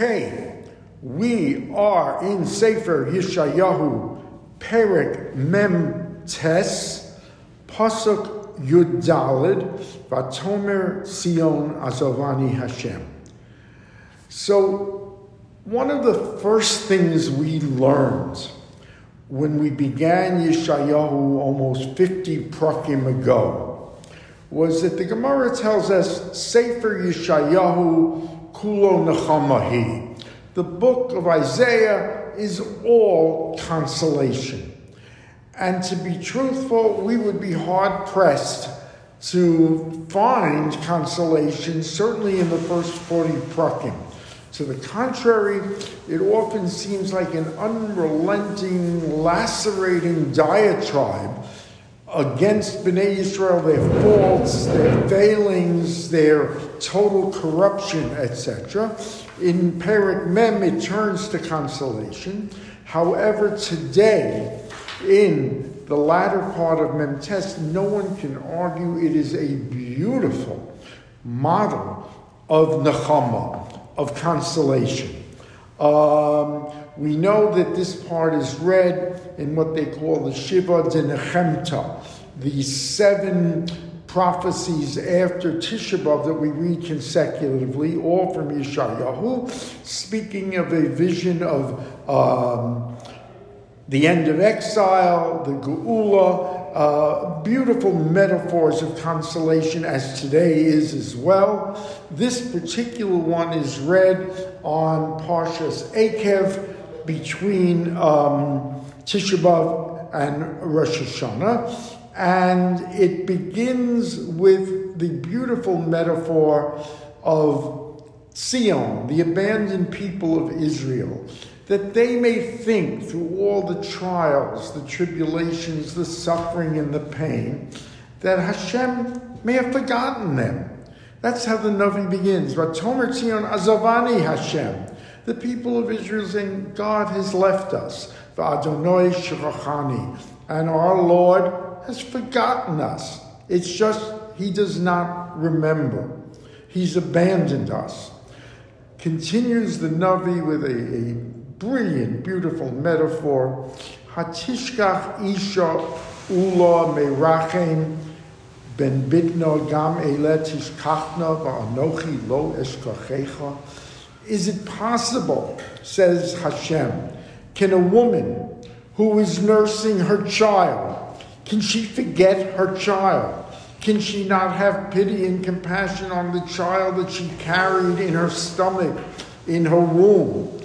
Hey, we are in Sefer Yeshayahu, Perik Mem Tes, Pasuk Yud Dalid, Vatomer Sion Azovani Hashem. So, one of the first things we learned when we began Yeshayahu almost 50 prakim ago was that the Gemara tells us Sefer Yeshayahu Kulo Nechamahi. The book of Isaiah is all consolation. And to be truthful, we would be hard pressed to find consolation, certainly in the first 40 prakim. To the contrary, it often seems like an unrelenting, lacerating diatribe against Bnei Israel, their faults, their failings, their total corruption, etc. In Perik Mem, it turns to consolation. However, today, in the latter part of Memtes, no one can argue it is a beautiful model of Nechama, of consolation. Um, we know that this part is read in what they call the Shiva de Nechemta, the seven prophecies after Tisha B'Av that we read consecutively, all from Yeshayahu, speaking of a vision of um, the end of exile, the Geula, uh, beautiful metaphors of consolation as today is as well. This particular one is read on Parshas Eikev between um, Tisha B'Av and Rosh Hashanah, and it begins with the beautiful metaphor of Sion, the abandoned people of Israel that they may think through all the trials, the tribulations, the suffering, and the pain, that Hashem may have forgotten them. That's how the Navi begins. Vatomer Tzion Azavani Hashem. The people of Israel saying, God has left us. V'adonoi Shirachani. And our Lord has forgotten us. It's just He does not remember. He's abandoned us. Continues the Navi with a, a brilliant, beautiful metaphor. Hatishkach isha ula merachem ben bitno gam ele tishkachna va'anochi lo eshkachecha. Is it possible, says Hashem, can a woman who is nursing her child, can she forget her child? Can she not have pity and compassion on the child that she carried in her stomach, in her womb?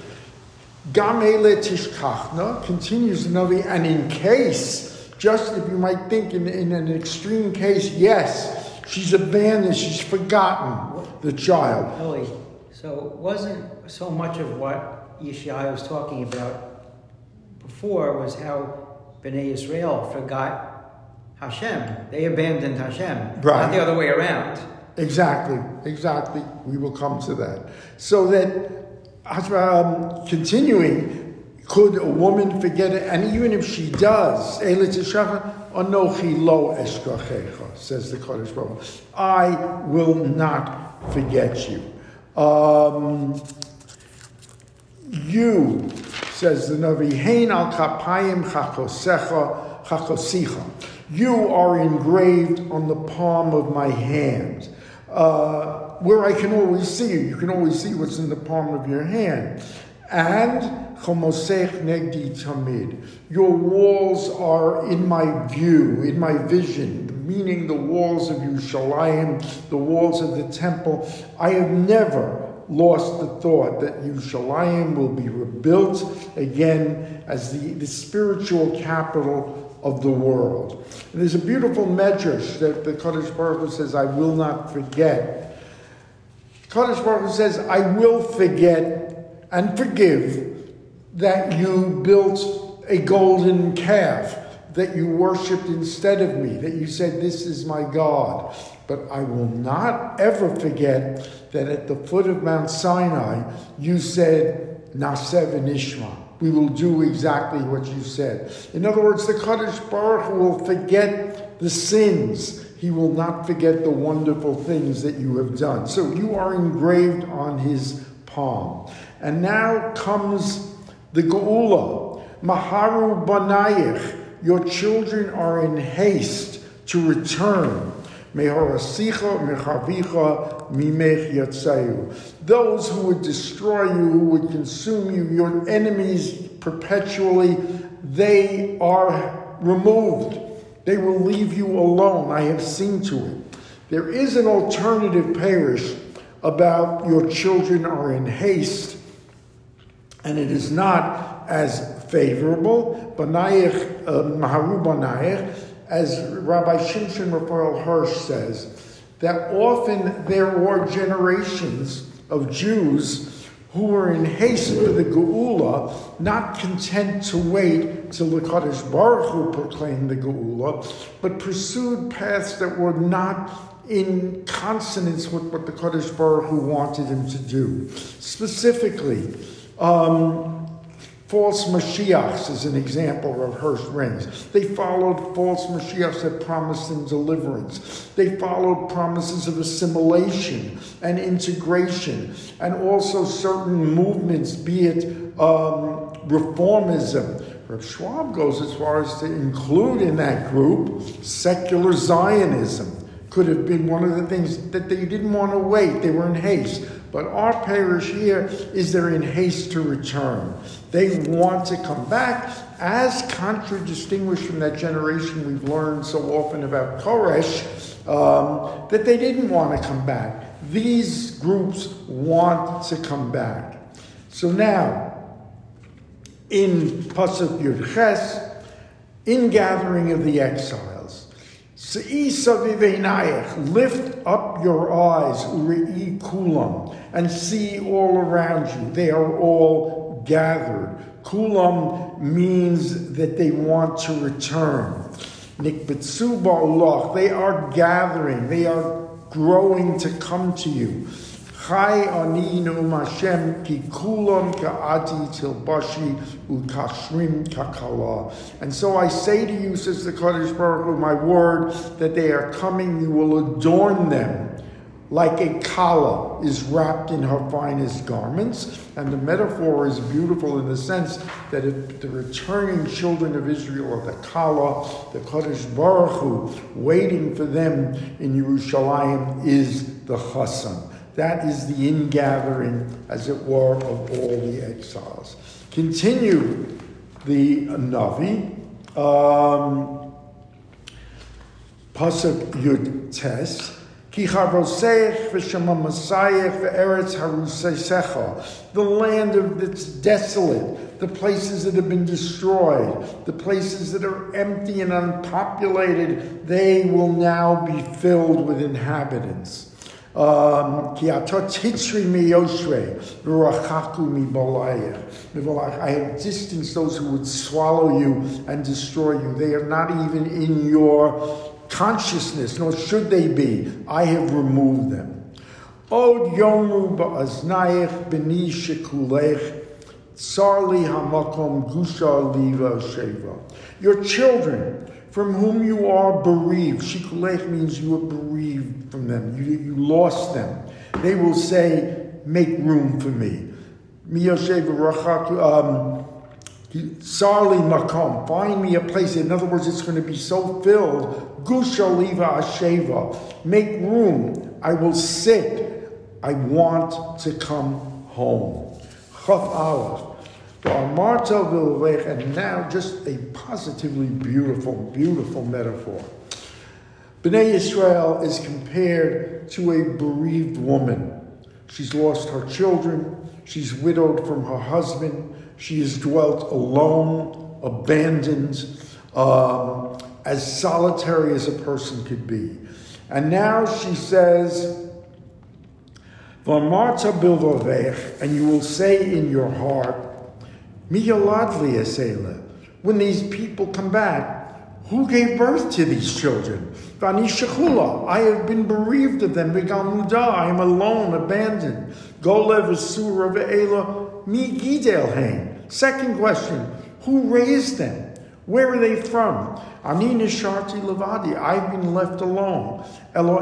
Gamele tishkachna continues the Navi, and in case, just if you might think in, in an extreme case, yes, she's abandoned, she's forgotten the child. Oh, Ellie, so it wasn't so much of what Yeshaya was talking about before was how Bnei Israel forgot Hashem. They abandoned Hashem, Right. not the other way around. Exactly, exactly. We will come to that. So that um, continuing, could a woman forget it? And even if she does, anochi lo says the Kadosh Baruch. I will not forget you. Um, you, says the Navi, hein al kapayim chakosecha chakosicha. You are engraved on the palm of my hand. Uh, where I can always see you. You can always see what's in the palm of your hand. And chomosech negdi tamid. Your walls are in my view, in my vision, meaning the walls of Yerushalayim, the walls of the temple. I have never lost the thought that Yerushalayim will be rebuilt again as the, the spiritual capital of the world. And there's a beautiful medrash that the Kadosh Baruch Hu says, I will not forget. Kadosh Baruch Hu says, I will forget and forgive that you built a golden calf that you worshipped instead of me, that you said, This is my God. But I will not ever forget that at the foot of Mount Sinai, you said, Na'aseh v'nishma. We will do exactly what you said. In other words, the Kadosh Baruch will forget the sins. He will not forget the wonderful things that you have done. So you are engraved on his palm. And now comes the Geula. Maharu Banayich, your children are in haste to return. Those who would destroy you, who would consume you, your enemies perpetually, they are removed. They will leave you alone. I have seen to it. There is an alternative pirush about your children are in haste, and it is not as favorable. Uh, as Rabbi Shimshon Raphael Hirsch says, that often there were generations of Jews who were in haste for the Geula, not content to wait till the Kadosh Baruch Hu proclaimed the Geula, but pursued paths that were not in consonance with what the Kadosh Baruch Hu wanted him to do. Specifically, um, False Mashiachs is an example of Hirsch rings. They followed false Mashiachs that promised them deliverance. They followed promises of assimilation and integration, and also certain movements, be it um, reformism. Reb Schwab goes as far as to include in that group secular Zionism. Could have been one of the things that they didn't want to wait, they were in haste. But our pirush here is they're in haste to return. They want to come back, as contradistinguished from that generation we've learned so often about Koresh, um, that they didn't want to come back. These groups want to come back. So now, in Pasuk Yud Ches, in gathering of the exile, Lift up your eyes, kulam, and see all around you. They are all gathered. Kulam means that they want to return. They are gathering. They are growing to come to you. Chai Hashem ki kulam ka'ati tilbashi ukashrim kakala. And so I say to you, says the Kadosh Baruch Hu, my word, that they are coming, you will adorn them like a kala is wrapped in her finest garments. And the metaphor is beautiful in the sense that if the returning children of Israel are the kala, the Kadosh Baruch Hu, waiting for them in Yerushalayim is the chassan. That is the ingathering, as it were, of all the exiles. Continue the Navi. Um, Pasuk Yud Tes. The land of that's desolate, the places that have been destroyed, the places that are empty and unpopulated, they will now be filled with inhabitants. Um, I have distanced those who would swallow you and destroy you. They are not even in your consciousness, nor should they be. I have removed them. Od yomu ba'aznayich b'ni shekulech sarli hamakom gusha sheva. Your children from whom you are bereaved. Shikulech means you are bereaved from them. You, you lost them. They will say, make room for me. Um, Sarli makom, find me a place. In other words, it's going to be so filled. Gushaliva asheva, make room. I will sit. I want to come home. Chaf aleph. And now, just a positively beautiful, beautiful metaphor. Bnei Israel is compared to a bereaved woman. She's lost her children, she's widowed from her husband, she has dwelt alone, abandoned, um, as solitary as a person could be. And now she says, and you will say in your heart, when these people come back, who gave birth to these children? I have been bereaved of them. I am alone, abandoned. Second question, who raised them? Where are they from? Ani nisharti levadi. I've been left alone. Elo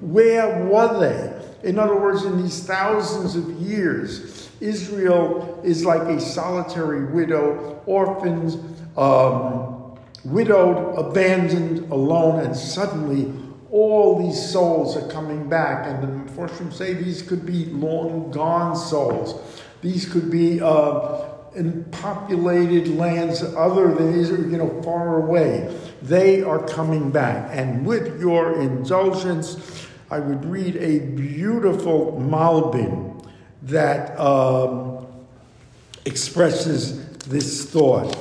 Where were they? In other words, in these thousands of years, Israel is like a solitary widow, orphans, um, widowed, abandoned, alone, and suddenly all these souls are coming back. And the Forshim say these could be long gone souls. These could be uh, in populated lands other than Israel, you know, far away. They are coming back. And with your indulgence, I would read a beautiful Malbim that um, expresses this thought.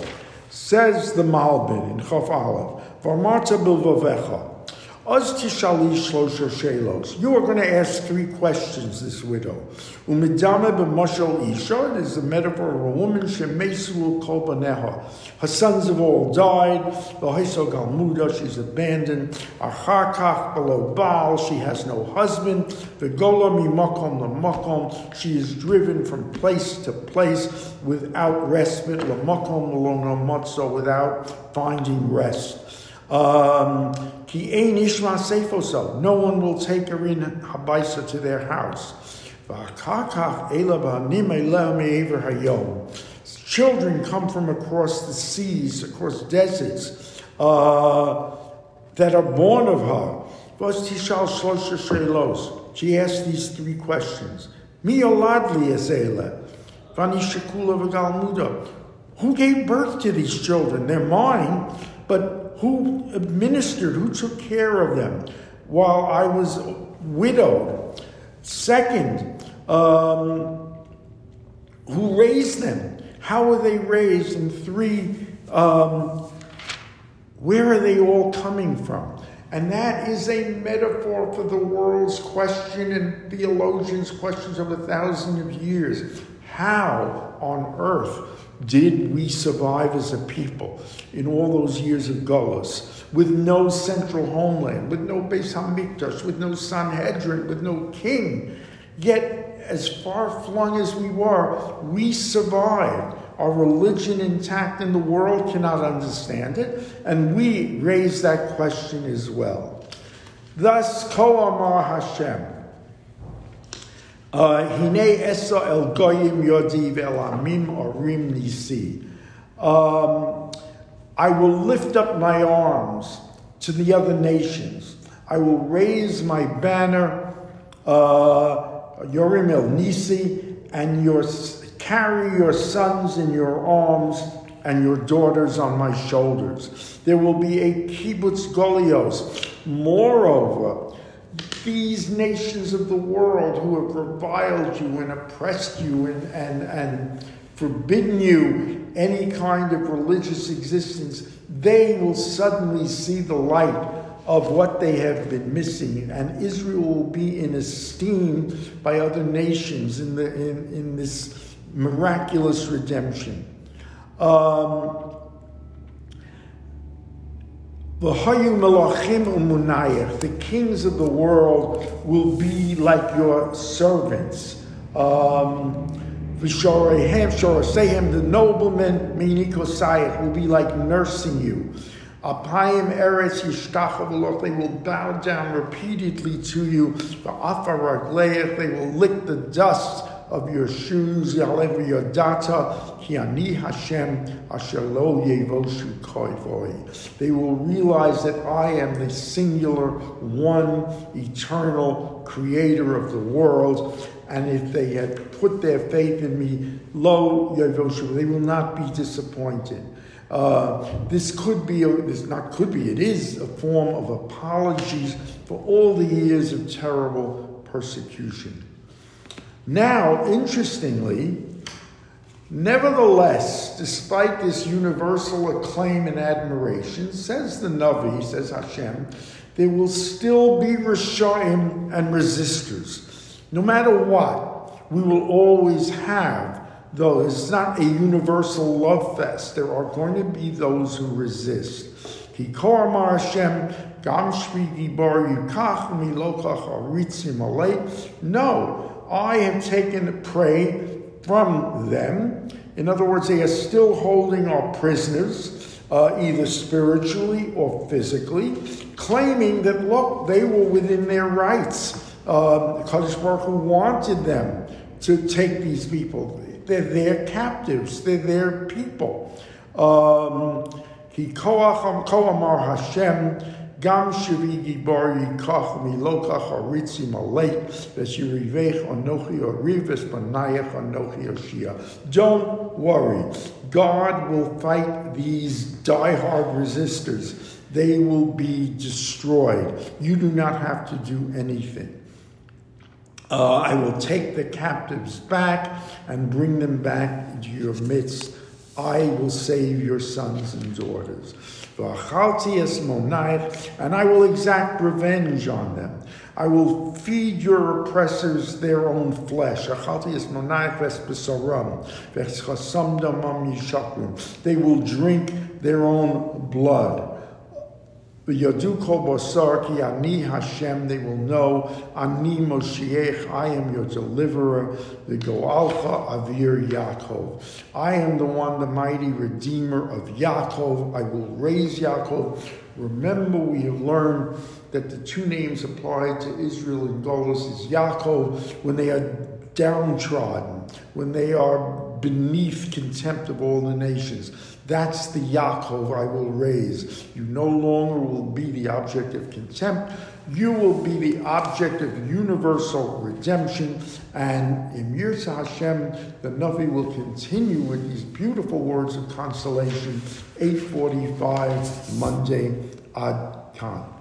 Says the Malbim in Chof Aleph, Varmata bilvavecha, Oz tishali shlosha shelos. You are going to ask three questions, this widow. Umidame b'moshel isha, it is a metaphor of a woman, shemesul kol baneha. Her sons have all died. V'haiso galmuda, she's abandoned. Acharkach below Baal, she has no husband. V'gola mimakom lamakom, she is driven from place to place without respite. Lamakom lo without finding rest. Um, no one will take her in Habaisa to their house. Children come from across the seas, across deserts, uh, that are born of her. She asked these three questions. Who gave birth to these children? They're mine, but who administered, who took care of them while I was widowed. Second, um, who raised them? How were they raised? And three, um, where are they all coming from? And that is a metaphor for the world's question and theologians' questions of a thousand of years. How on earth did we survive as a people in all those years of Golos, with no central homeland, with no Beis Hamikdash, with no Sanhedrin, with no king? Yet, as far flung as we were, we survived. Our religion intact, and the world cannot understand it, and we raise that question as well. Thus, Ko Amar Hashem. Uh, Hine esa el goyim nisi. Um, I will lift up my arms to the other nations. I will raise my banner, uh, Yorim el Nisi, and your, carry your sons in your arms and your daughters on my shoulders. There will be a kibbutz golios. Moreover, these nations of the world who have reviled you and oppressed you and, and, and forbidden you any kind of religious existence, they will suddenly see the light of what they have been missing, and Israel will be in esteem by other nations in, the, in, in this miraculous redemption. Um, the kings of the world will be like your servants. Um, the noblemen, will be like nursing you. They will bow down repeatedly to you. They will lick the dust of your shoes, Yalev Yodata, Ki Ani Hashem, Asher Lo Yevoshu Koivoi. They will realize that I am the singular, one, eternal creator of the world, and if they had put their faith in me, Lo Yevoshu, they will not be disappointed. Uh, this could be, a, this not could be, it is a form of apologies for all the years of terrible persecution. Now, interestingly, nevertheless, despite this universal acclaim and admiration, says the Navi, says Hashem, there will still be Rishaim and resistors. No matter what, we will always have though It's not a universal love fest. There are going to be those who resist. No, I have taken prey from them. In other words, they are still holding our prisoners, uh, either spiritually or physically, claiming that, look, they were within their rights. Um, Kadosh Baruch Hu wanted them to take these people. They're their captives. They're their people. Um, Ki koach koamar Hashem Don't worry. God will fight these die-hard resistors. They will be destroyed. You do not have to do anything. Uh, I will take the captives back and bring them back into your midst. I will save your sons and daughters. And I will exact revenge on them. I will feed your oppressors their own flesh. They will drink their own blood. V'yadu kol basar ki ani Hashem, they will know, ani Moshiach, I am your deliverer, the Goalcha Avir Yaakov. I am the one, the mighty redeemer of Yaakov. I will raise Yaakov. Remember, we have learned that the two names applied to Israel and Golos is Yaakov when they are downtrodden, when they are beneath contempt of all the nations. That's the Yaakov I will raise. You no longer will be the object of contempt. You will be the object of universal redemption. And in Yirza Hashem, the Navi will continue with these beautiful words of consolation. 845 Monday Ad Khan.